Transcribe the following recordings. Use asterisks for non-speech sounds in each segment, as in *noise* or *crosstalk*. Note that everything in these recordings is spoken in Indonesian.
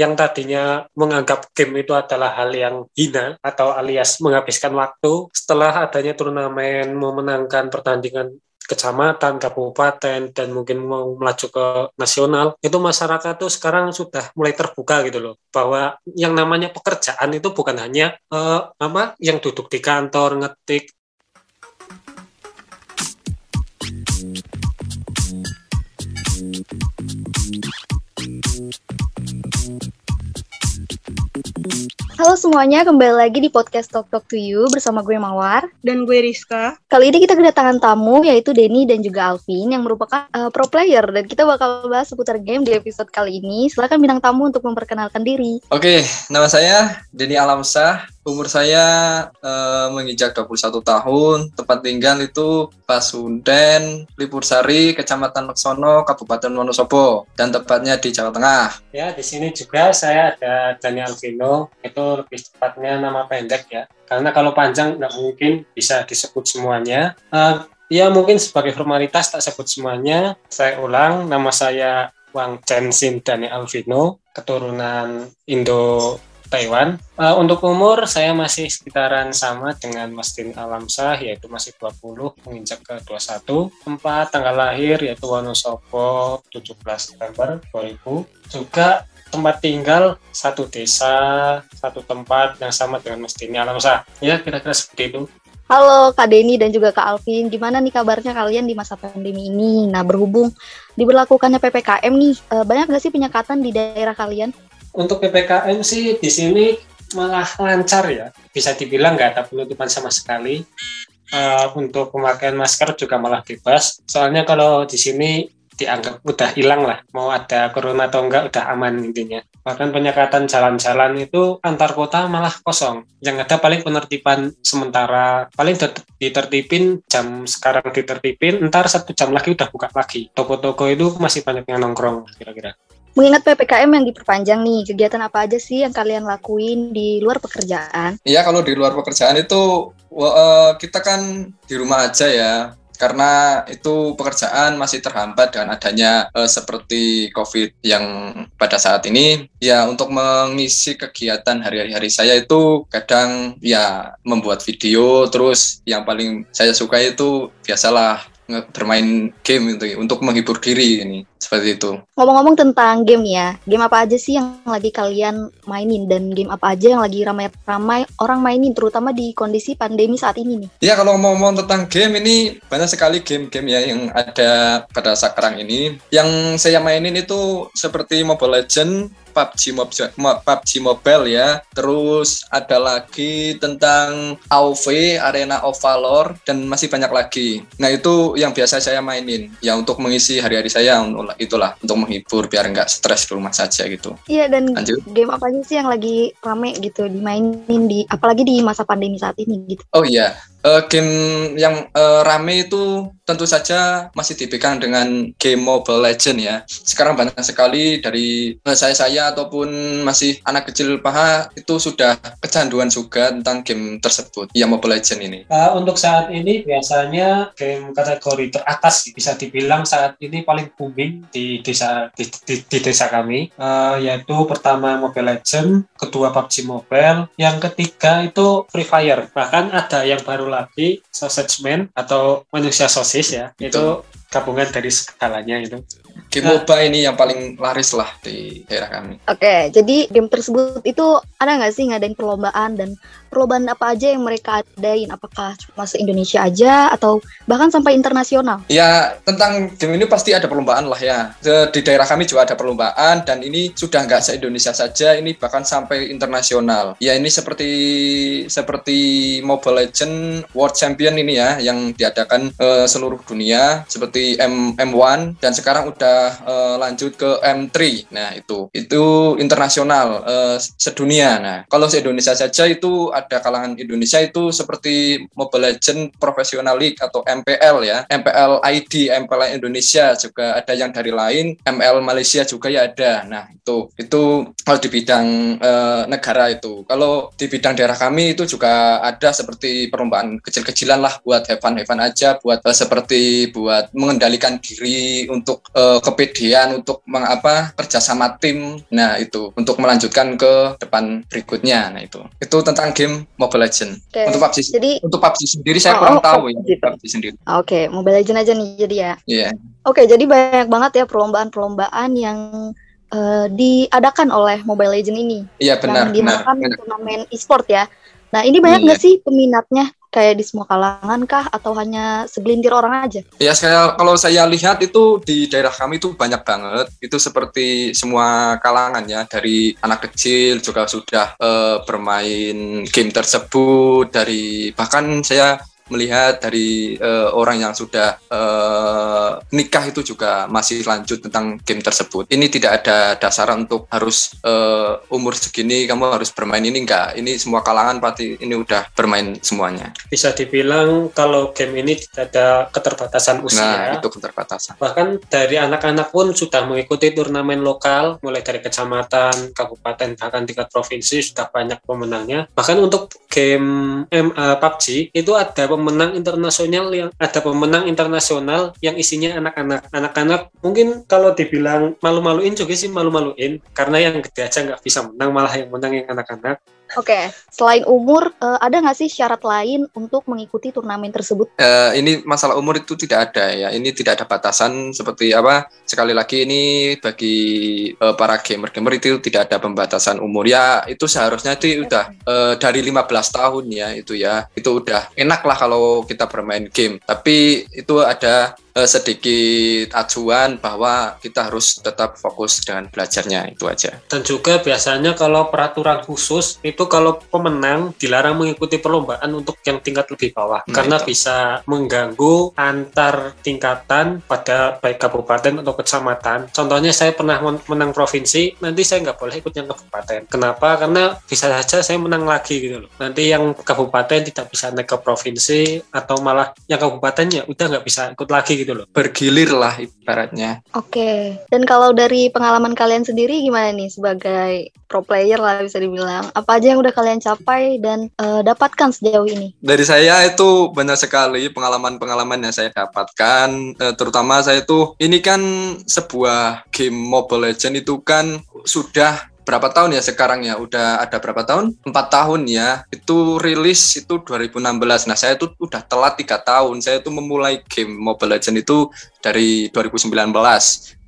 yang tadinya menganggap game itu adalah hal yang hina atau alias menghabiskan waktu setelah adanya turnamen memenangkan pertandingan kecamatan, kabupaten, dan mungkin mau melaju ke nasional, itu masyarakat tuh sekarang sudah mulai terbuka gitu loh, bahwa yang namanya pekerjaan itu bukan hanya uh, apa yang duduk di kantor ngetik Halo semuanya, kembali lagi di podcast Talk Talk to You bersama gue Mawar dan gue Rizka. Kali ini kita kedatangan tamu yaitu Denny dan juga Alvin yang merupakan uh, pro player dan kita bakal bahas seputar game di episode kali ini. Silakan bintang tamu untuk memperkenalkan diri. Oke, nama saya Denny Alamsah. Umur saya uh, menginjak 21 tahun. Tempat tinggal itu Pasunden, Lipursari, Kecamatan Leksono, Kabupaten Wonosobo, dan tepatnya di Jawa Tengah. Ya, di sini juga saya ada Daniel Alvino. Itu lebih tepatnya nama pendek ya. Karena kalau panjang nggak mungkin bisa disebut semuanya. Uh, ya mungkin sebagai formalitas tak sebut semuanya. Saya ulang, nama saya Wang Chen Sin Daniel Alvino, keturunan Indo Taiwan. Uh, untuk umur saya masih sekitaran sama dengan Mas Din Alamsah yaitu masih 20 menginjak ke 21. Tempat tanggal lahir yaitu Wonosobo 17 September 2000. Juga tempat tinggal satu desa, satu tempat yang sama dengan Mas Dini Alamsa. Ya, kira-kira seperti itu. Halo Kak Deni dan juga Kak Alvin, gimana nih kabarnya kalian di masa pandemi ini? Nah, berhubung diberlakukannya PPKM nih, eh, banyak nggak sih penyekatan di daerah kalian? Untuk PPKM sih di sini malah lancar ya, bisa dibilang nggak ada penutupan sama sekali. Uh, untuk pemakaian masker juga malah bebas. Soalnya kalau di sini dianggap udah hilang lah. Mau ada corona atau enggak udah aman intinya. Bahkan penyekatan jalan-jalan itu antar kota malah kosong. Yang ada paling penertiban sementara. Paling ditertipin jam sekarang ditertipin ntar satu jam lagi udah buka lagi. Toko-toko itu masih banyak yang nongkrong kira-kira Mengingat PPKM yang diperpanjang nih, kegiatan apa aja sih yang kalian lakuin di luar pekerjaan? Iya, kalau di luar pekerjaan itu uh, kita kan di rumah aja ya. Karena itu pekerjaan masih terhambat dengan adanya uh, seperti COVID yang pada saat ini. Ya untuk mengisi kegiatan hari-hari saya itu kadang ya membuat video. Terus yang paling saya suka itu biasalah bermain game itu untuk menghibur diri ini seperti itu. Ngomong-ngomong tentang game ya, game apa aja sih yang lagi kalian mainin dan game apa aja yang lagi ramai-ramai orang mainin terutama di kondisi pandemi saat ini nih? Ya kalau ngomong-ngomong tentang game ini banyak sekali game-game ya yang ada pada sekarang ini. Yang saya mainin itu seperti Mobile Legend, PUBG Mobile, PUBG Mobile ya. Terus ada lagi tentang AoV, Arena of Valor dan masih banyak lagi. Nah, itu yang biasa saya mainin ya untuk mengisi hari-hari saya itulah untuk menghibur biar nggak stres di rumah saja gitu. Iya dan Lanjut. game apa aja sih yang lagi rame gitu dimainin di apalagi di masa pandemi saat ini gitu. Oh iya, uh, game yang uh, rame itu tentu saja masih dipegang dengan game Mobile Legend ya. Sekarang banyak sekali dari uh, saya saya ataupun masih anak kecil paha itu sudah kecanduan juga tentang game tersebut, ya Mobile Legend ini. Uh, untuk saat ini biasanya game kategori teratas bisa dibilang saat ini paling booming di desa di, di, di desa kami, uh, yaitu pertama Mobile Legend, kedua PUBG Mobile, yang ketiga itu Free Fire. Bahkan ada yang baru lagi sausage man atau manusia sosis ya. Itu gabungan dari segalanya itu game. MOBA ini yang paling laris lah di daerah kami. Oke, jadi game tersebut itu ada nggak sih ngadain perlombaan dan perlombaan apa aja yang mereka adain? Apakah cuma se Indonesia aja atau bahkan sampai internasional? Ya tentang game ini pasti ada perlombaan lah ya. Di daerah kami juga ada perlombaan dan ini sudah nggak se Indonesia saja, ini bahkan sampai internasional. Ya ini seperti seperti Mobile Legend World Champion ini ya yang diadakan uh, seluruh dunia seperti M M1 dan sekarang udah uh, lanjut ke M3. Nah, itu itu internasional uh, sedunia. Nah, kalau se Indonesia saja itu ada kalangan Indonesia itu seperti Mobile Legend Professional League atau MPL ya. MPL ID, MPL Indonesia juga ada yang dari lain, ML Malaysia juga ya ada. Nah, itu itu kalau di bidang uh, negara itu. Kalau di bidang daerah kami itu juga ada seperti perlombaan kecil-kecilan lah buat have fun aja buat uh, seperti buat mengendalikan diri untuk uh, kepedean untuk mengapa kerja sama tim. Nah, itu untuk melanjutkan ke depan berikutnya. Nah, itu. Itu tentang game Mobile Legend. Oke. Untuk PUBG Jadi untuk PUBG sendiri saya Oh, kurang oh, tahu ya PUBG. PUBG sendiri. Oke, Mobile Legends aja nih jadi ya. Iya. Oke, jadi banyak banget ya perlombaan-perlombaan yang eh, diadakan oleh Mobile Legends ini Iya benar yang benar. turnamen e-sport ya. Nah, ini banyak Iya. nggak sih peminatnya? Kayak di semua kalangan kah atau hanya segelintir orang aja? Ya saya kalau saya lihat itu di daerah kami itu banyak banget. Itu seperti semua kalangan ya dari anak kecil juga sudah eh, bermain game tersebut dari bahkan saya melihat dari eh, orang yang sudah eh, nikah itu juga masih lanjut tentang game tersebut. Ini tidak ada dasar untuk harus eh, umur segini kamu harus bermain ini enggak. Ini semua kalangan pasti ini udah bermain semuanya. Bisa dibilang kalau game ini tidak ada keterbatasan Nah, usia. itu keterbatasan. Bahkan dari anak-anak pun sudah mengikuti turnamen lokal, mulai dari kecamatan, kabupaten, bahkan tingkat provinsi sudah banyak pemenangnya. Bahkan untuk game M, eh, PUBG itu ada pemenang internasional yang ada pemenang internasional yang isinya anak-anak. Anak-anak mungkin kalau dibilang malu-maluin juga sih malu-maluin karena yang gede aja nggak bisa menang, malah yang menang yang anak-anak. Oke, selain umur, eh, ada nggak sih syarat lain untuk mengikuti turnamen tersebut? Eh, ini masalah umur itu tidak ada ya. Ini tidak ada batasan seperti apa. Sekali lagi ini bagi eh, para gamer-gamer itu tidak ada pembatasan umur ya. Itu seharusnya itu udah eh, dari 15 tahun ya itu ya. Itu udah enak lah kalau kita bermain game. Tapi itu ada eh, sedikit acuan bahwa kita harus tetap fokus dengan belajarnya itu aja. Dan juga biasanya kalau peraturan khusus itu kalau pemenang dilarang mengikuti perlombaan untuk yang tingkat lebih bawah Nah, karena itu. bisa mengganggu antar tingkatan pada baik kabupaten atau kecamatan. Contohnya saya pernah men- menang provinsi, nanti saya nggak boleh ikut yang kabupaten. Kenapa? Karena bisa saja saya menang lagi gitu loh. Nanti yang kabupaten tidak bisa naik ke provinsi atau malah yang kabupaten ya udah nggak bisa ikut lagi gitu loh. Bergilir lah ibaratnya. Oke, dan kalau dari pengalaman kalian sendiri gimana nih sebagai pro player lah bisa dibilang? Apa aja yang udah kalian capai dan eh, dapatkan sejauh ini? Dari saya itu banyak sekali pengalaman-pengalaman yang saya dapatkan, eh, terutama saya itu ini kan sebuah game Mobile Legend itu kan sudah berapa tahun ya sekarang ya? Udah ada berapa tahun? Empat tahun ya. Itu rilis itu 2016. Nah saya itu udah telat tiga tahun. Saya itu memulai game Mobile Legend itu dari 2019.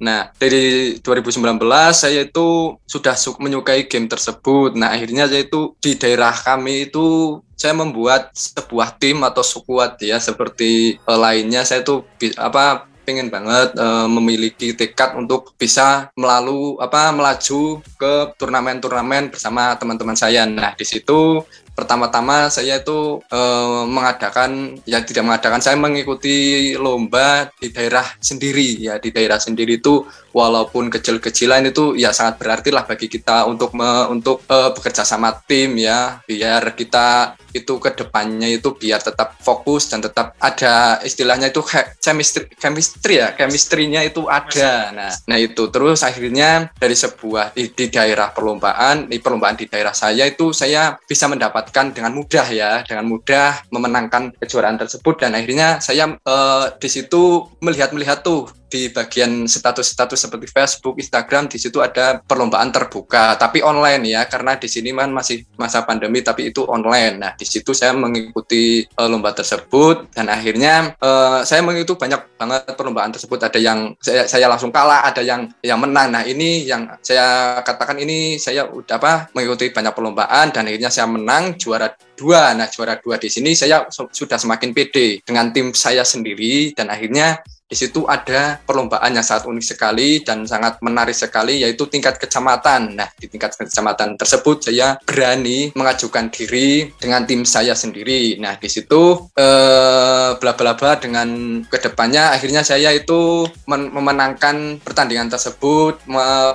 Nah, dari 2019 saya itu sudah su- menyukai game tersebut. Nah, akhirnya saya itu di daerah kami itu saya membuat sebuah tim atau skuad ya seperti eh, lainnya saya bi- apa pengen banget eh, memiliki tekad untuk bisa melalui apa melaju ke turnamen-turnamen bersama teman-teman saya. Nah, di situ pertama-tama saya itu eh, mengadakan ya tidak mengadakan saya mengikuti lomba di daerah sendiri ya. Di daerah sendiri itu walaupun kecil-kecilan itu ya sangat berarti lah bagi kita untuk me- untuk eh, bekerja sama tim ya. Biar kita itu ke depannya itu biar tetap fokus dan tetap ada istilahnya itu he- chemistry chemistry ya. Chemistry-nya itu ada. Nah nah itu. Terus akhirnya dari sebuah di, di daerah perlombaan di perlombaan di daerah saya itu saya bisa mendapatkan dengan mudah ya dengan mudah memenangkan kejuaraan tersebut. Dan akhirnya saya eh, di situ melihat-melihat tuh di bagian status-status seperti Facebook, Instagram di situ ada perlombaan terbuka tapi online ya karena di sini kan masih masa pandemi tapi itu online. Nah, di situ saya mengikuti eh, lomba tersebut dan akhirnya eh, saya mengikuti banyak banget perlombaan tersebut. Ada yang saya, saya langsung kalah, ada yang yang menang. Nah, ini yang saya katakan ini saya udah apa mengikuti banyak perlombaan dan akhirnya saya menang juara dua. Nah, juara dua di sini saya su- sudah semakin pede dengan tim saya sendiri dan akhirnya di situ ada perlombaan yang sangat unik sekali dan sangat menarik sekali yaitu tingkat kecamatan. Nah, di tingkat kecamatan tersebut saya berani mengajukan diri dengan tim saya sendiri. Nah, di situ eh bla bla bla dengan ke depannya akhirnya saya itu men- memenangkan pertandingan tersebut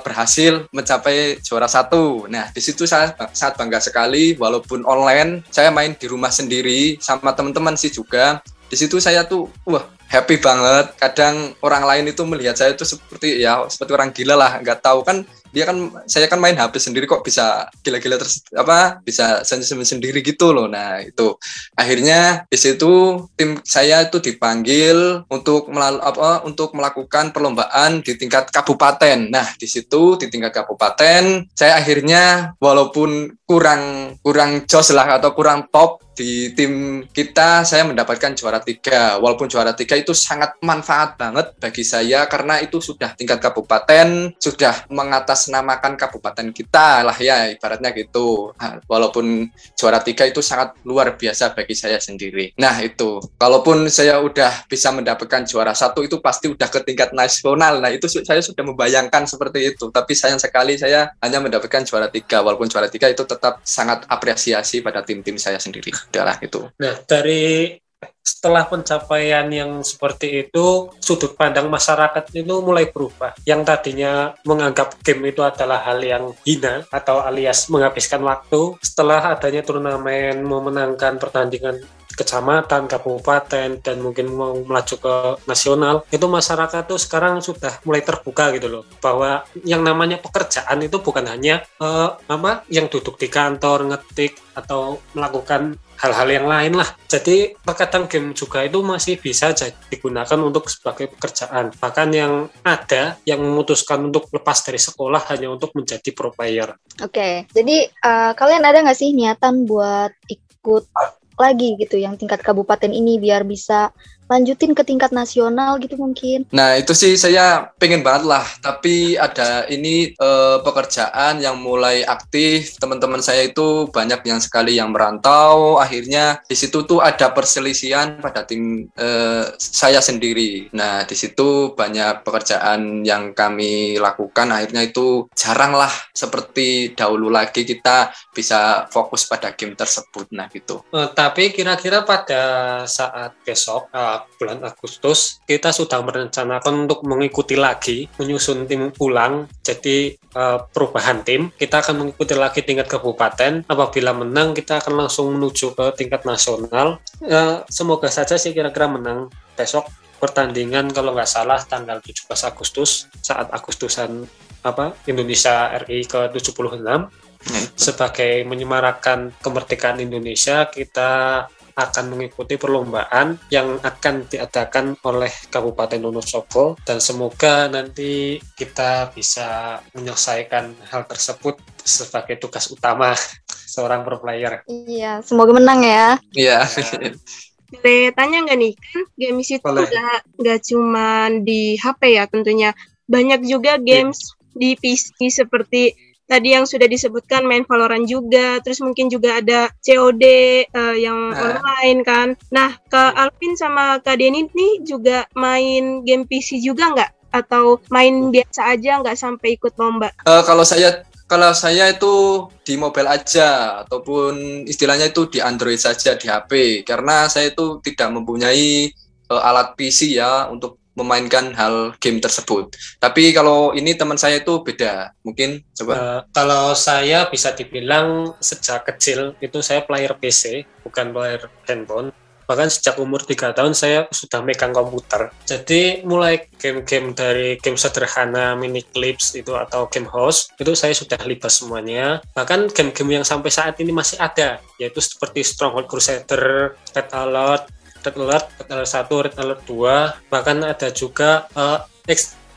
berhasil mencapai juara satu. Nah, di situ saya sangat bangga sekali walaupun online saya main di rumah sendiri sama teman-teman sih juga di situ saya tuh wah happy banget. Kadang orang lain itu melihat saya itu seperti ya seperti orang gila lah nggak tahu. Kan dia kan saya kan main HP sendiri kok bisa gila-gila terus apa bisa senyum sendiri gitu loh. Nah itu. Akhirnya di situ tim saya itu dipanggil untuk melalui apa untuk melakukan perlombaan di tingkat kabupaten. Nah di situ di tingkat kabupaten saya akhirnya walaupun kurang kurang jos lah atau kurang top di tim kita saya mendapatkan juara tiga. Walaupun juara tiga itu sangat manfaat banget bagi saya karena itu sudah tingkat kabupaten sudah mengatasnamakan kabupaten kita lah ya ibaratnya gitu. Walaupun juara tiga itu sangat luar biasa bagi saya sendiri. Nah itu. Kalaupun saya udah bisa mendapatkan juara satu itu pasti udah ke tingkat nasional. Nah itu saya sudah membayangkan seperti itu. Tapi sayang sekali saya hanya mendapatkan juara tiga. Walaupun juara tiga itu tetap sangat apresiasi pada tim-tim saya sendiri udahlah itu. Nah, dari setelah pencapaian yang seperti itu, sudut pandang masyarakat itu mulai berubah. Yang tadinya menganggap game itu adalah hal yang hina atau alias menghabiskan waktu, setelah adanya turnamen memenangkan pertandingan kecamatan, kabupaten, dan mungkin mau melaju ke nasional, itu masyarakat tuh sekarang sudah mulai terbuka gitu loh, bahwa yang namanya pekerjaan itu bukan hanya uh, apa yang duduk di kantor ngetik atau melakukan hal-hal yang lain lah. Jadi terkadang game juga itu masih bisa digunakan untuk sebagai pekerjaan. Bahkan yang ada yang memutuskan untuk lepas dari sekolah hanya untuk menjadi pro player. Oke, okay. jadi uh, kalian ada nggak sih niatan buat ikut lagi gitu yang tingkat kabupaten ini biar bisa lanjutin ke tingkat nasional gitu mungkin. Nah itu sih saya pengen banget lah, tapi ada ini uh, pekerjaan yang mulai aktif, teman-teman saya itu banyak yang sekali yang merantau, akhirnya di situ tuh ada perselisihan pada tim uh, saya sendiri. Nah di situ banyak pekerjaan yang kami lakukan, akhirnya itu jarang lah seperti dahulu lagi kita bisa fokus pada game tersebut. Nah gitu. Uh, tapi kira-kira pada saat besok uh, bulan Agustus kita sudah merencanakan untuk mengikuti lagi menyusun tim ulang jadi uh, perubahan tim kita akan mengikuti lagi tingkat kabupaten. Apabila menang kita akan langsung menuju ke tingkat nasional. Uh, semoga saja sih kira-kira menang besok. Pertandingan kalau nggak salah tanggal 17 Agustus saat Agustusan apa Indonesia RI ke 76 sebagai menyemarakan kemerdekaan Indonesia kita akan mengikuti perlombaan yang akan diadakan oleh Kabupaten Wonosobo dan semoga nanti kita bisa menyelesaikan hal tersebut sebagai tugas utama *laughs* seorang pro player. Iya, semoga menang ya. Iya. Boleh tanya nggak nih, kan games itu nggak nggak cuma di HP ya tentunya, banyak juga games yeah. di PC seperti tadi yang sudah disebutkan main Valorant juga, terus mungkin juga ada COD uh, eh, yang nah. online kan. Nah, Kak Alvin sama Kak Denny nih juga main game PC juga nggak? Atau main biasa aja nggak sampai ikut lomba? Uh, kalau saya kalau saya itu di mobile aja ataupun istilahnya itu di Android saja di HP karena saya itu tidak mempunyai uh, alat PC ya untuk memainkan hal game tersebut. Tapi kalau ini teman saya itu beda, mungkin coba. Uh, kalau saya bisa dibilang sejak kecil itu saya player PC, bukan player handphone. Bahkan sejak umur 3 tahun saya sudah megang komputer. Jadi mulai game-game dari game sederhana, mini clips itu atau game host, itu saya sudah libas semuanya. Bahkan game-game yang sampai saat ini masih ada, yaitu seperti Stronghold Crusader, Red Red Alert, Red Alert 1, Red Alert 2, bahkan ada juga uh,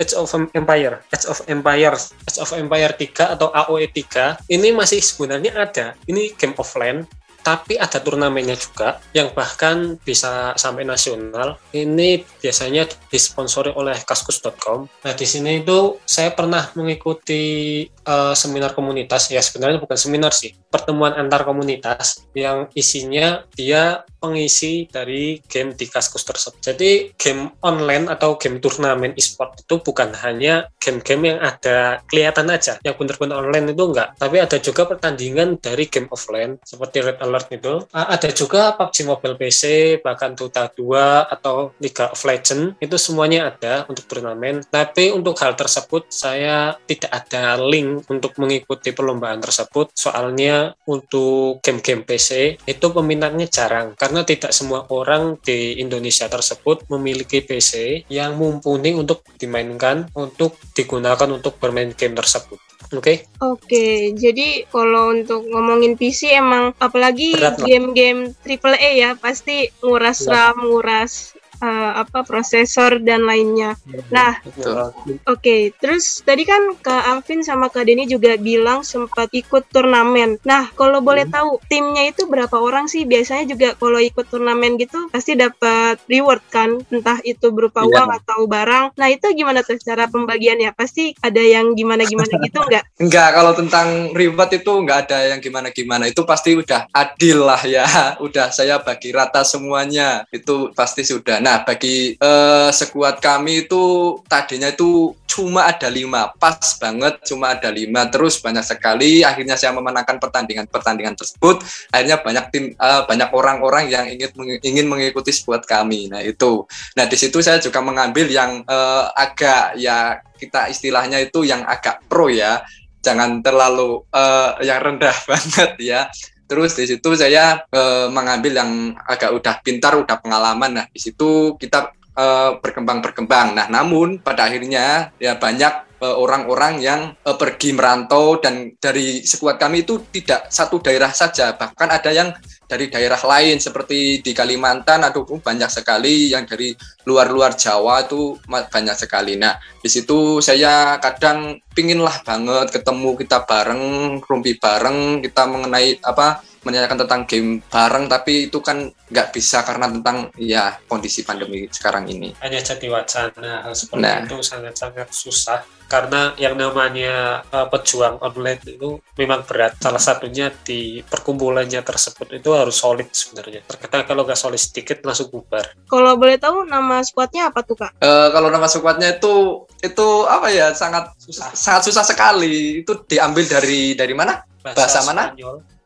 Age of Empire, Age of Empire, Age of Empire 3 atau AOE 3 ini masih sebenarnya ada. Ini game offline tapi ada turnamennya juga yang bahkan bisa sampai nasional. Ini biasanya disponsori oleh kaskus.com. Nah, di sini itu saya pernah mengikuti uh, seminar komunitas, ya sebenarnya bukan seminar sih, pertemuan antar komunitas yang isinya dia pengisi dari game di Kaskus tersebut. Jadi game online atau game turnamen e-sport itu bukan hanya game-game yang ada kelihatan aja, yang benar-benar online itu enggak, tapi ada juga pertandingan dari game offline seperti Red Alert itu. Ada juga PUBG Mobile PC, bahkan Dota 2 atau League of Legends itu semuanya ada untuk turnamen. Tapi untuk hal tersebut saya tidak ada link untuk mengikuti perlombaan tersebut soalnya untuk game-game PC itu peminatnya jarang karena tidak semua orang di Indonesia tersebut memiliki PC yang mumpuni untuk dimainkan untuk digunakan untuk bermain game tersebut. Oke. Okay? Oke, okay, jadi kalau untuk ngomongin PC emang apalagi game-game triple A ya pasti nguras ya. RAM, nguras uh, apa prosesor dan lainnya. Nah, oke, okay. terus tadi kan Kak Alvin sama Kak Denny juga bilang sempat ikut turnamen. Nah, kalau boleh hmm. tahu timnya itu berapa orang sih? Biasanya juga kalau ikut turnamen gitu pasti dapat reward kan, entah itu berupa iya. uang atau barang. Nah, itu gimana tuh cara pembagiannya? Pasti ada yang gimana-gimana gitu enggak? Enggak, *laughs* kalau tentang reward itu enggak ada yang gimana-gimana. Itu pasti udah adil lah ya. *laughs* Udah saya bagi rata semuanya. Itu pasti sudah. Nah, Nah, bagi uh, sekuat kami itu tadinya itu cuma ada lima, pas banget cuma ada lima. Terus banyak sekali, akhirnya saya memenangkan pertandingan-pertandingan tersebut. Akhirnya banyak tim, uh, banyak orang-orang yang ingin ingin mengikuti sekuat kami. Nah itu. Nah di situ saya juga mengambil yang uh, agak ya kita istilahnya itu yang agak pro ya jangan terlalu uh, yang rendah *laughs* banget ya Terus di situ saya e, mengambil yang agak udah pintar, udah pengalaman. Nah, di situ kita e, berkembang-berkembang. Nah, namun pada akhirnya ya banyak Eh, orang-orang yang pergi merantau dan dari sekuat kami itu tidak satu daerah saja bahkan ada yang dari daerah lain seperti di Kalimantan atau banyak sekali yang dari luar-luar Jawa itu banyak sekali. Nah di situ saya kadang pinginlah banget ketemu kita bareng, rumpi bareng, kita mengenai apa menanyakan tentang game bareng tapi itu kan nggak bisa karena tentang ya kondisi pandemi sekarang ini. Hanya jadi wacana seperti nah. itu sangat-sangat susah karena yang namanya uh, pejuang online itu memang berat. Salah satunya di perkumpulannya tersebut itu harus solid sebenarnya. Terkadang kalau nggak solid sedikit langsung bubar. Kalau boleh tahu nama squadnya apa tuh kak? Uh, kalau nama squadnya itu itu apa ya sangat susah. sangat susah sekali. Itu diambil dari dari mana? Bahasa, Bahasa mana?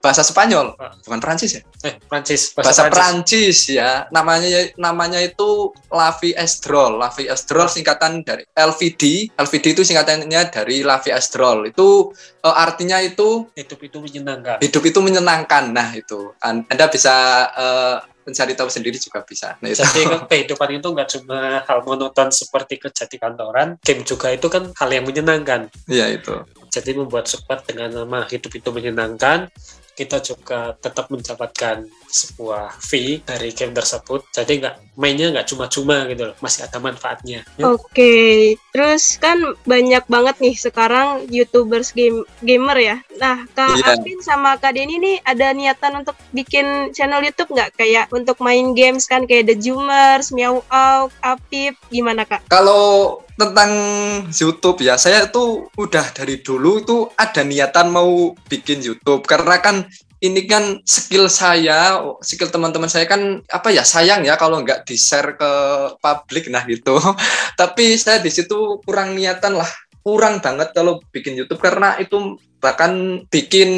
Bahasa Spanyol, ah. bukan Prancis ya? Eh, Prancis. Bahasa, bahasa Prancis ya. Namanya namanya itu Lavi Estrol. Lavi Estrol singkatan dari LVD. LVD itu singkatannya dari Lavi Estrol. Itu uh, artinya itu hidup itu menyenangkan. Hidup itu menyenangkan. Nah, itu. Anda bisa uh, mencari tahu sendiri juga bisa. Nah, itu. Jadi *laughs* kehidupan itu nggak cuma hal monoton seperti kerja di kantoran, game juga itu kan hal yang menyenangkan. Iya itu. Jadi membuat support dengan nama hidup itu menyenangkan kita juga tetap mendapatkan sebuah fee dari game tersebut jadi nggak mainnya nggak cuma-cuma gitu loh masih ada manfaatnya ya. oke okay. terus kan banyak banget nih sekarang youtubers game gamer ya nah kak yeah. Alvin sama kak Denny nih ada niatan untuk bikin channel YouTube nggak kayak untuk main games kan kayak The Zoomers, Meow Out, Apip gimana kak kalau tentang YouTube ya, saya tuh udah dari dulu itu ada niatan mau bikin YouTube karena kan ini kan skill saya, skill teman-teman saya kan apa ya sayang ya kalau nggak di share ke publik nah gitu. *laughs* Tapi saya di situ kurang niatan lah, kurang banget kalau bikin YouTube karena itu bahkan bikin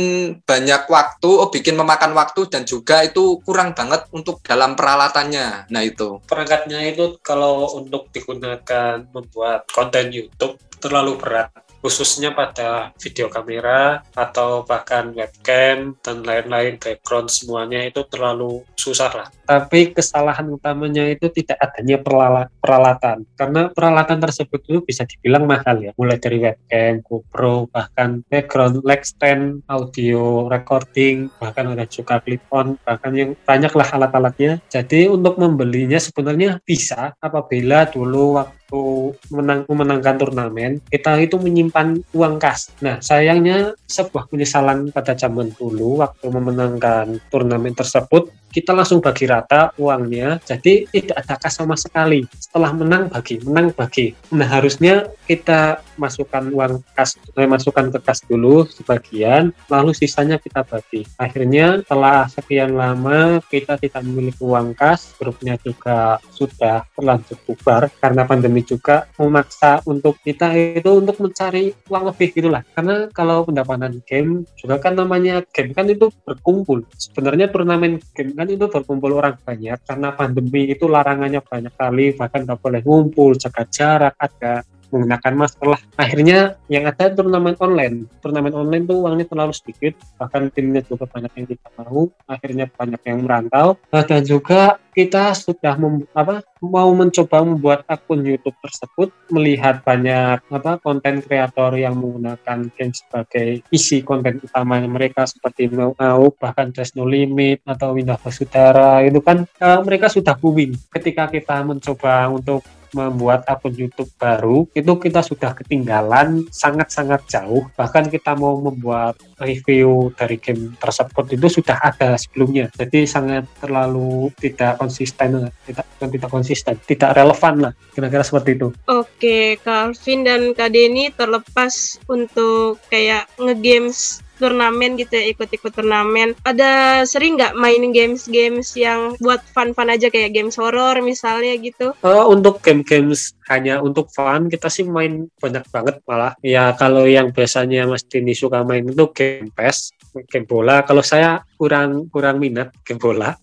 banyak waktu, oh bikin memakan waktu dan juga itu kurang banget untuk dalam peralatannya. Nah itu. Perangkatnya itu kalau untuk digunakan membuat konten YouTube terlalu berat khususnya pada video kamera atau bahkan webcam dan lain-lain background semuanya itu terlalu susah lah. Tapi kesalahan utamanya itu tidak adanya peralatan karena peralatan tersebut itu bisa dibilang mahal ya, mulai dari webcam, GoPro, bahkan background, leg stand, audio recording, bahkan ada juga clip on, bahkan yang banyaklah alat-alatnya. Jadi untuk membelinya sebenarnya bisa apabila dulu waktu waktu menang, memenangkan turnamen, kita itu menyimpan uang kas. Nah, sayangnya sebuah penyesalan pada zaman dulu waktu memenangkan turnamen tersebut, kita langsung bagi rata uangnya, jadi tidak ada kas sama sekali. Setelah menang bagi, menang bagi. Nah, harusnya kita masukkan uang kas, eh, masukkan ke kas dulu sebagian, lalu sisanya kita bagi. Akhirnya setelah sekian lama kita tidak memiliki uang kas, grupnya juga sudah terlanjur bubar karena pandemi juga memaksa untuk kita itu untuk mencari uang lebih gitulah karena kalau pendapatan game juga kan namanya game kan itu berkumpul sebenarnya turnamen game kan itu berkumpul orang banyak karena pandemi itu larangannya banyak kali bahkan nggak boleh ngumpul jaga jarak ada menggunakan masker lah. Akhirnya yang ada turnamen online. Turnamen online tuh uangnya terlalu sedikit, bahkan timnya juga banyak yang tidak mau. Akhirnya banyak yang merantau. Nah, dan juga kita sudah mem, apa mau mencoba membuat akun YouTube tersebut melihat banyak apa konten kreator yang menggunakan game sebagai isi konten utama mereka seperti mau bahkan Just No Limit atau Windows Sudara itu kan uh, mereka sudah booming ketika kita mencoba untuk membuat akun YouTube baru itu kita sudah ketinggalan sangat-sangat jauh. Bahkan kita mau membuat review dari game tersebut itu sudah ada sebelumnya. Jadi sangat terlalu tidak konsisten tidak tidak konsisten tidak relevan lah kira-kira seperti itu. Oke Calvin dan Kak Denny terlepas untuk kayak ngegames turnamen gitu ya ikut-ikut turnamen. Ada sering nggak main games-games yang buat fun-fun aja kayak games horror misalnya gitu? Uh, untuk game-games hanya untuk fun kita sih main banyak banget malah. Ya kalau yang biasanya Mas Dini suka main itu game PES game bola. Kalau saya kurang kurang minat game bola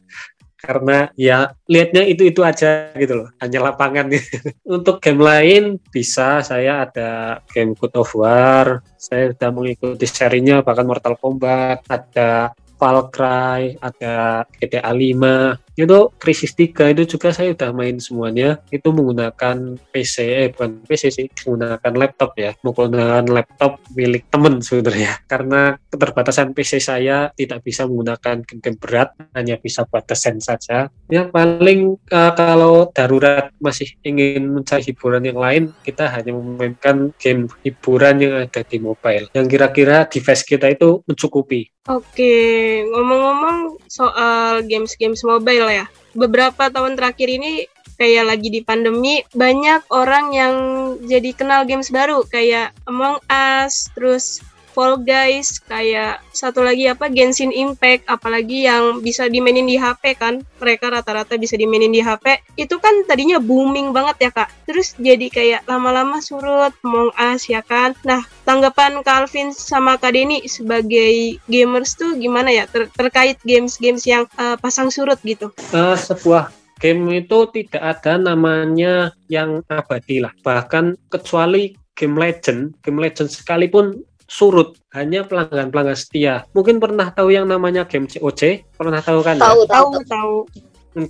karena ya lihatnya itu itu aja gitu loh hanya lapangan. *laughs* Untuk game lain bisa. Saya ada game God of War. Saya sudah mengikuti serinya bahkan Mortal Kombat. Ada Far ada GTA 5, itu Krisis 3 itu juga saya udah main semuanya. Itu menggunakan PC, eh bukan PC sih, menggunakan laptop ya. Menggunakan laptop milik temen sebenarnya. *laughs* Karena keterbatasan PC saya tidak bisa menggunakan game-game berat, hanya bisa buat desain saja. Ya paling uh, kalau darurat masih ingin mencari hiburan yang lain, kita hanya memainkan game hiburan yang ada di mobile. Yang kira-kira device kita itu mencukupi. Oke, ngomong-ngomong soal games-games mobile ya. Beberapa tahun terakhir ini kayak lagi di pandemi banyak orang yang jadi kenal games baru kayak Among Us, terus Fall Guys, kayak satu lagi apa Genshin Impact, apalagi yang bisa dimainin di HP kan, mereka rata-rata bisa dimainin di HP. Itu kan tadinya booming banget ya kak. Terus jadi kayak lama-lama surut, Among Us ya kan. Nah tanggapan Calvin sama Kak Denny sebagai gamers tuh gimana ya ter terkait games-games yang uh, pasang surut gitu? Uh, sebuah game itu tidak ada namanya yang abadi lah. Bahkan kecuali game legend, game legend sekalipun surut hanya pelanggan-pelanggan setia. Mungkin pernah tahu yang namanya game COC? Pernah tahu kan? Tahu, ya? tahu, tahu.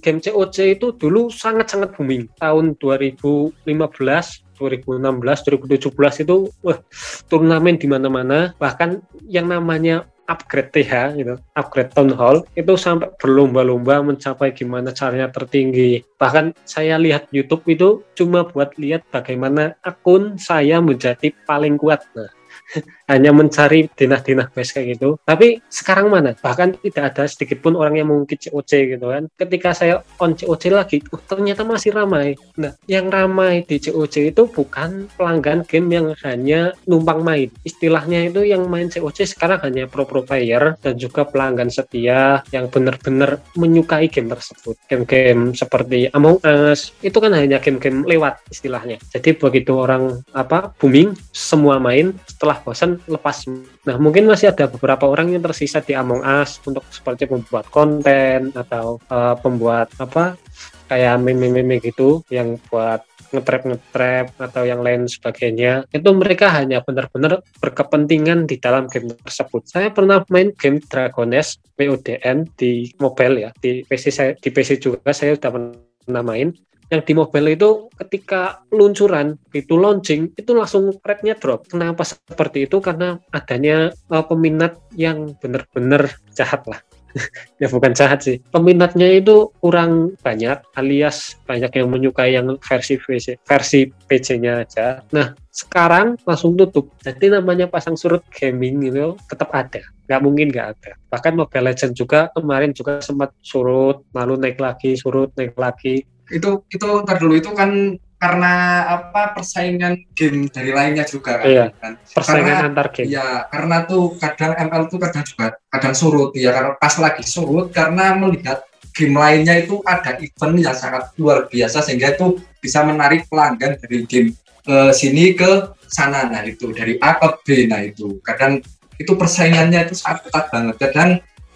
Game COC itu dulu sangat-sangat booming. Tahun 2015 2016, 2017 itu wah, turnamen di mana-mana. Bahkan yang namanya upgrade TH gitu, upgrade town hall itu sampai berlomba-lomba mencapai gimana caranya tertinggi. Bahkan saya lihat YouTube itu cuma buat lihat bagaimana akun saya menjadi paling kuat. Nah, *laughs* hanya mencari dinah-dinah base kayak gitu. Tapi sekarang mana? Bahkan tidak ada sedikit pun orang yang mengungkit COC gitu kan. Ketika saya on COC lagi, uh, ternyata masih ramai. Nah, yang ramai di COC itu bukan pelanggan game yang hanya numpang main. Istilahnya itu yang main COC sekarang hanya pro-pro player dan juga pelanggan setia yang benar-benar menyukai game tersebut. Game-game seperti Among Us itu kan hanya game-game lewat istilahnya. Jadi begitu orang apa booming semua main setelah bosan lepas. Nah, mungkin masih ada beberapa orang yang tersisa di Among Us untuk seperti membuat konten atau uh, pembuat apa kayak meme-meme gitu yang buat ngetrap ngetrap atau yang lain sebagainya. Itu mereka hanya benar-benar berkepentingan di dalam game tersebut. Saya pernah main game Dragones PODN di mobile ya di PC saya di PC juga saya sudah pernah main yang di mobile itu ketika peluncuran itu launching itu langsung rate-nya drop. Kenapa seperti itu? Karena adanya uh, peminat yang benar-benar jahat lah. *laughs* ya bukan jahat sih. Peminatnya itu kurang banyak alias banyak yang menyukai yang versi PC, versi PC-nya aja. Nah, sekarang langsung tutup. Jadi namanya pasang surut gaming itu tetap ada. Nggak mungkin nggak ada. Bahkan Mobile Legends juga kemarin juga sempat surut, lalu naik lagi, surut, naik lagi itu itu ntar dulu. Itu kan karena apa persaingan game dari lainnya juga kan, iya, kan? persaingan karena, antar game. ya karena tuh kadang ML tuh kadang juga kadang surut. Ya karena pas lagi surut karena melihat game lainnya itu ada event yang sangat luar biasa sehingga itu bisa menarik pelanggan dari game ke sini ke sana. Nah itu dari A ke B. Nah itu. Kadang itu persaingannya itu sangat ketat banget. Kadang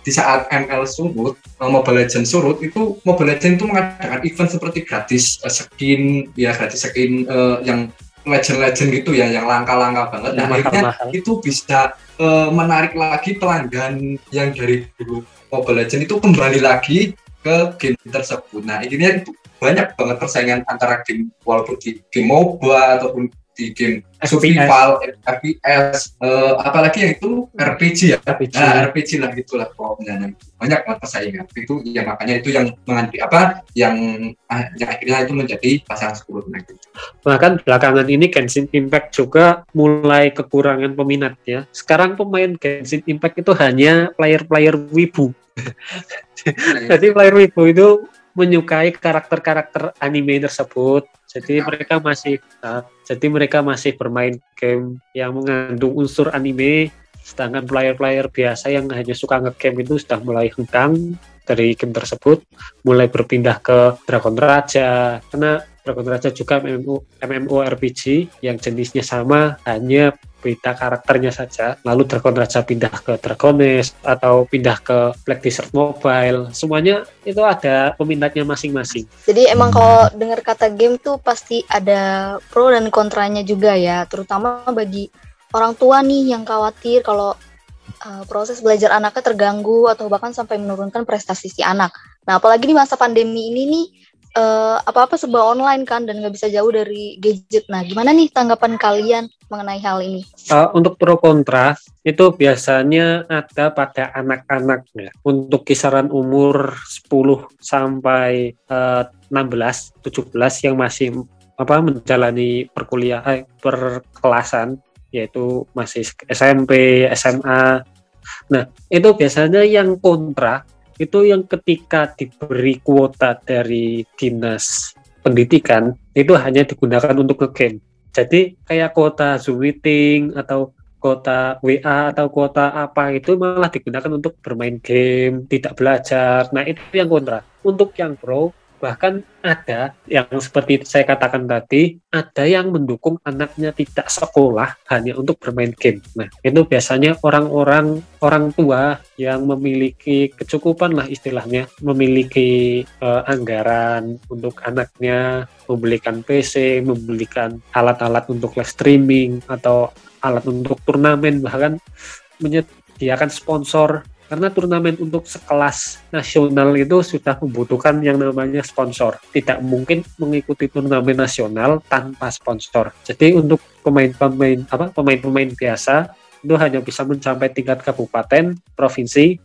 di saat ML surut, eh, Mobile Legends surut, itu Mobile Legends itu mengadakan event seperti gratis uh, skin, ya gratis skin uh, yang legend-legend gitu ya yang langka-langka banget. Nah akhirnya itu bisa uh, menarik lagi pelanggan yang dari dulu Mobile Legend itu kembali lagi ke game tersebut. Nah akhirnya itu banyak banget persaingan antara game walaupun di game MOBA ataupun di game survival, FPS, uh, apalagi yang itu RPG ya, RPG. Nah, RPG lah gitulah pokoknya. Nah, banyak banget persaingan. Itu ya makanya itu yang menganti apa, yang, ah, yang akhirnya itu menjadi pasangan sepuluh nah, gitu. Bahkan belakangan ini Genshin Impact juga mulai kekurangan peminat ya. Sekarang pemain Genshin Impact itu hanya player-player wibu. Jadi player wibu itu menyukai karakter-karakter anime tersebut. Jadi mereka masih uh, jadi mereka masih bermain game yang mengandung unsur anime sedangkan player-player biasa yang hanya suka ngegame itu sudah mulai hengkang dari game tersebut, mulai berpindah ke Dragon Raja. Karena Dragon Raja juga MMO, MMORPG yang jenisnya sama hanya beda karakternya saja. Lalu Dragon Raja pindah ke Dragones atau pindah ke Black Desert Mobile. Semuanya itu ada peminatnya masing-masing. Jadi emang kalau dengar kata game tuh pasti ada pro dan kontranya juga ya, terutama bagi orang tua nih yang khawatir kalau uh, proses belajar anaknya terganggu atau bahkan sampai menurunkan prestasi si anak. Nah, apalagi di masa pandemi ini nih uh, apa-apa serba online kan dan nggak bisa jauh dari gadget. Nah, gimana nih tanggapan kalian mengenai hal ini? Uh, untuk pro kontra itu biasanya ada pada anak-anak ya. Untuk kisaran umur 10 sampai uh, 16, 17 yang masih apa menjalani perkuliahan perkelasan yaitu masih SMP, SMA. Nah, itu biasanya yang kontra itu yang ketika diberi kuota dari dinas pendidikan itu hanya digunakan untuk ngegame. Jadi kayak kuota Zoom meeting atau kuota WA atau kuota apa itu malah digunakan untuk bermain game, tidak belajar. Nah, itu yang kontra. Untuk yang pro Bahkan ada yang seperti saya katakan tadi, ada yang mendukung anaknya tidak sekolah hanya untuk bermain game. Nah, itu biasanya orang-orang orang tua yang memiliki kecukupan lah istilahnya, memiliki uh, anggaran untuk anaknya, membelikan PC, membelikan alat-alat untuk live streaming atau alat untuk turnamen bahkan menyediakan sponsor karena turnamen untuk sekelas nasional itu sudah membutuhkan yang namanya sponsor. Tidak mungkin mengikuti turnamen nasional tanpa sponsor. Jadi untuk pemain-pemain apa pemain-pemain biasa itu hanya bisa mencapai tingkat kabupaten, provinsi,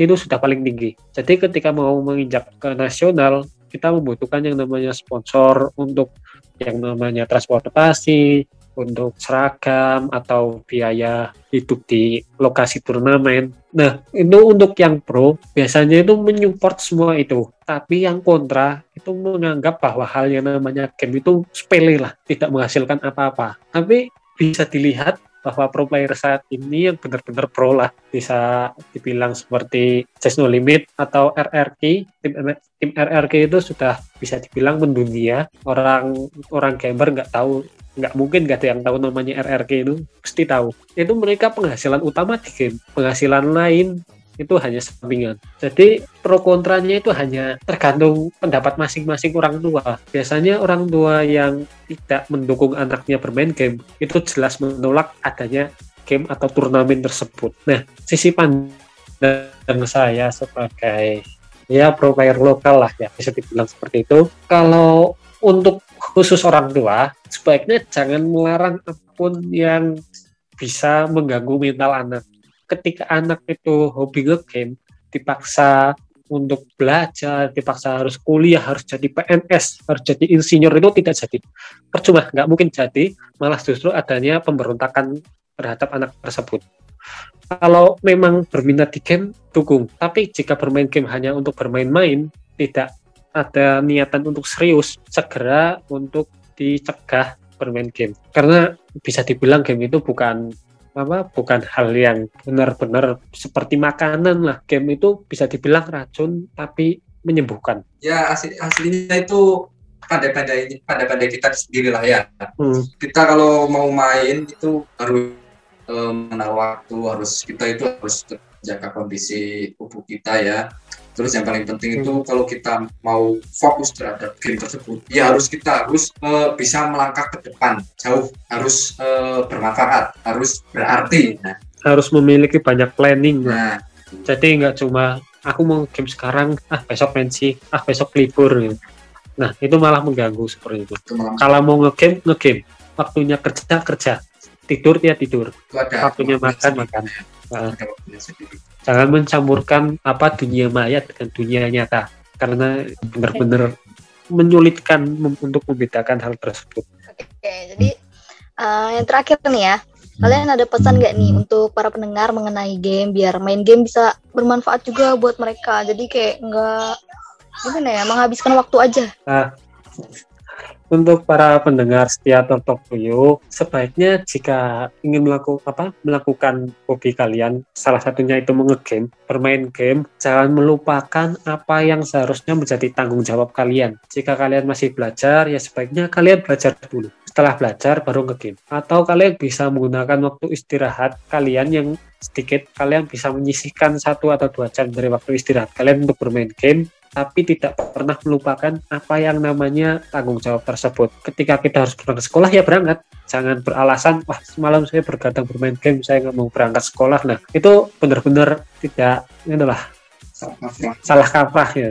itu sudah paling tinggi. Jadi ketika mau menginjak ke nasional, kita membutuhkan yang namanya sponsor untuk yang namanya transportasi, untuk seragam atau biaya hidup di lokasi turnamen. Nah, itu untuk yang pro, biasanya itu menyupport semua itu. Tapi yang kontra itu menganggap bahwa hal yang namanya game itu sepele lah, tidak menghasilkan apa-apa. Tapi bisa dilihat bahwa pro player saat ini yang benar-benar pro lah bisa dibilang seperti Just No Limit atau RRQ tim, tim RRQ itu sudah bisa dibilang mendunia orang orang gamer nggak tahu nggak mungkin gak ada yang tahu namanya RRQ itu pasti tahu. Itu mereka penghasilan utama di game. Penghasilan lain itu hanya sampingan. Jadi pro kontranya itu hanya tergantung pendapat masing-masing orang tua. Biasanya orang tua yang tidak mendukung anaknya bermain game itu jelas menolak adanya game atau turnamen tersebut. Nah sisi pandang saya sebagai ya pro player lokal lah ya bisa dibilang seperti itu. Kalau untuk khusus orang tua sebaiknya jangan melarang apa pun yang bisa mengganggu mental anak. Ketika anak itu hobi game, dipaksa untuk belajar, dipaksa harus kuliah, harus jadi PNS, harus jadi insinyur itu tidak jadi. Percuma, nggak mungkin jadi, malah justru adanya pemberontakan terhadap anak tersebut. Kalau memang berminat di game, dukung. Tapi jika bermain game hanya untuk bermain-main, tidak ada niatan untuk serius, segera untuk dicegah bermain game. Karena bisa dibilang game itu bukan apa bukan hal yang benar-benar seperti makanan lah. Game itu bisa dibilang racun tapi menyembuhkan. Ya asli, aslinya itu pandai-pandai pandai-pandai kita sendiri lah ya. Hmm. Kita kalau mau main itu harus um, waktu, harus kita itu harus jaga kondisi tubuh kita ya Terus yang paling penting itu kalau kita mau fokus terhadap game tersebut, ya harus kita harus uh, bisa melangkah ke depan, jauh, harus uh, bermanfaat, harus berarti. Nah, harus memiliki banyak planning. nah Jadi nggak cuma aku mau game sekarang, ah besok pensi, ah besok libur. Gitu. Nah itu malah mengganggu seperti itu. itu malah Kalau mau ngegame, ngegame. Waktunya kerja, kerja. Tidur ya tidur. Waktunya makan, makan. Nah, Ada waktunya sendiri. Jangan mencampurkan apa dunia maya dengan dunia nyata karena benar-benar menyulitkan untuk membedakan hal tersebut. Oke, jadi eh, yang terakhir nih ya, kalian ada pesan nggak nih untuk para pendengar mengenai game biar main game bisa bermanfaat juga buat mereka. Jadi kayak nggak gimana ya, menghabiskan waktu aja. Untuk para pendengar setia Talk Talk to You, sebaiknya jika ingin melakukan apa melakukan hobi kalian, salah satunya itu mengegame, bermain game, jangan melupakan apa yang seharusnya menjadi tanggung jawab kalian. Jika kalian masih belajar, ya sebaiknya kalian belajar dulu. Setelah belajar baru ngegame. Atau kalian bisa menggunakan waktu istirahat kalian yang sedikit, kalian bisa menyisihkan satu atau dua jam dari waktu istirahat kalian untuk bermain game tapi tidak pernah melupakan apa yang namanya tanggung jawab tersebut. Ketika kita harus berangkat sekolah ya berangkat, jangan beralasan wah semalam saya bergadang bermain game saya nggak mau berangkat sekolah. Nah itu benar-benar tidak inilah Sama-sama. salah kaprah ya.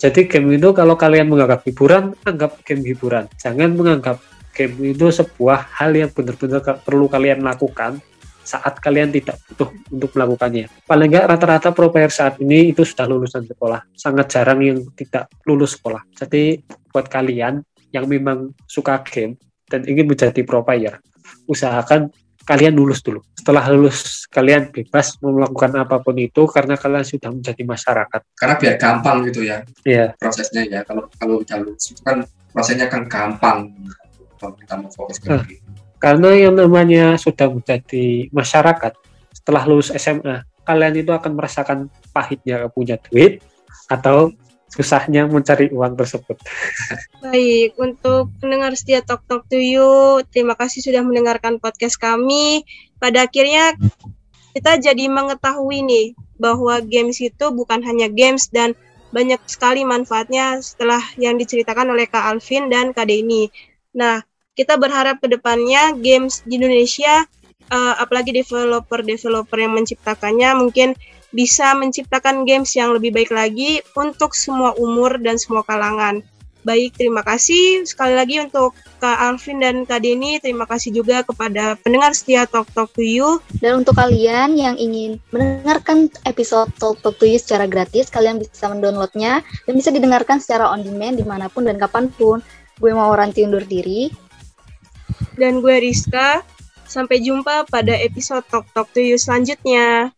Jadi game itu kalau kalian menganggap hiburan, anggap game hiburan. Jangan menganggap game itu sebuah hal yang benar-benar perlu kalian lakukan saat kalian tidak butuh untuk melakukannya. Paling nggak rata-rata pro player saat ini itu sudah lulusan sekolah. Sangat jarang yang tidak lulus sekolah. Jadi buat kalian yang memang suka game dan ingin menjadi pro player, usahakan kalian lulus dulu. Setelah lulus, kalian bebas melakukan apa pun itu karena kalian sudah menjadi masyarakat. Karena biar gampang gitu ya Iya, prosesnya ya. Kalau kalau udah lulus itu kan prosesnya kan gampang. Kalau kita mau fokus ke game. Karena yang namanya sudah menjadi masyarakat setelah lulus SMA, kalian itu akan merasakan pahitnya punya duit atau susahnya mencari uang tersebut. *laughs* Baik, untuk pendengar setia Talk Talk to You, terima kasih sudah mendengarkan podcast kami. Pada akhirnya kita jadi mengetahui nih bahwa games itu bukan hanya games dan banyak sekali manfaatnya setelah yang diceritakan oleh Kak Alvin dan Kak Denny. Nah, kita berharap ke depannya games di Indonesia, eh, apalagi developer-developer yang menciptakannya mungkin bisa menciptakan games yang lebih baik lagi untuk semua umur dan semua kalangan. Baik, terima kasih sekali lagi untuk Kak Alvin dan Kak Denny. Terima kasih juga kepada pendengar setia Talk Talk to You. Dan untuk kalian yang ingin mendengarkan episode Talk Talk to You secara gratis, kalian bisa mendownloadnya dan bisa didengarkan secara on demand di mana pun dan kapan pun. Gue mau Ranti undur diri. Dan gue Rizka. Sampai jumpa pada episode Talk Talk to You selanjutnya.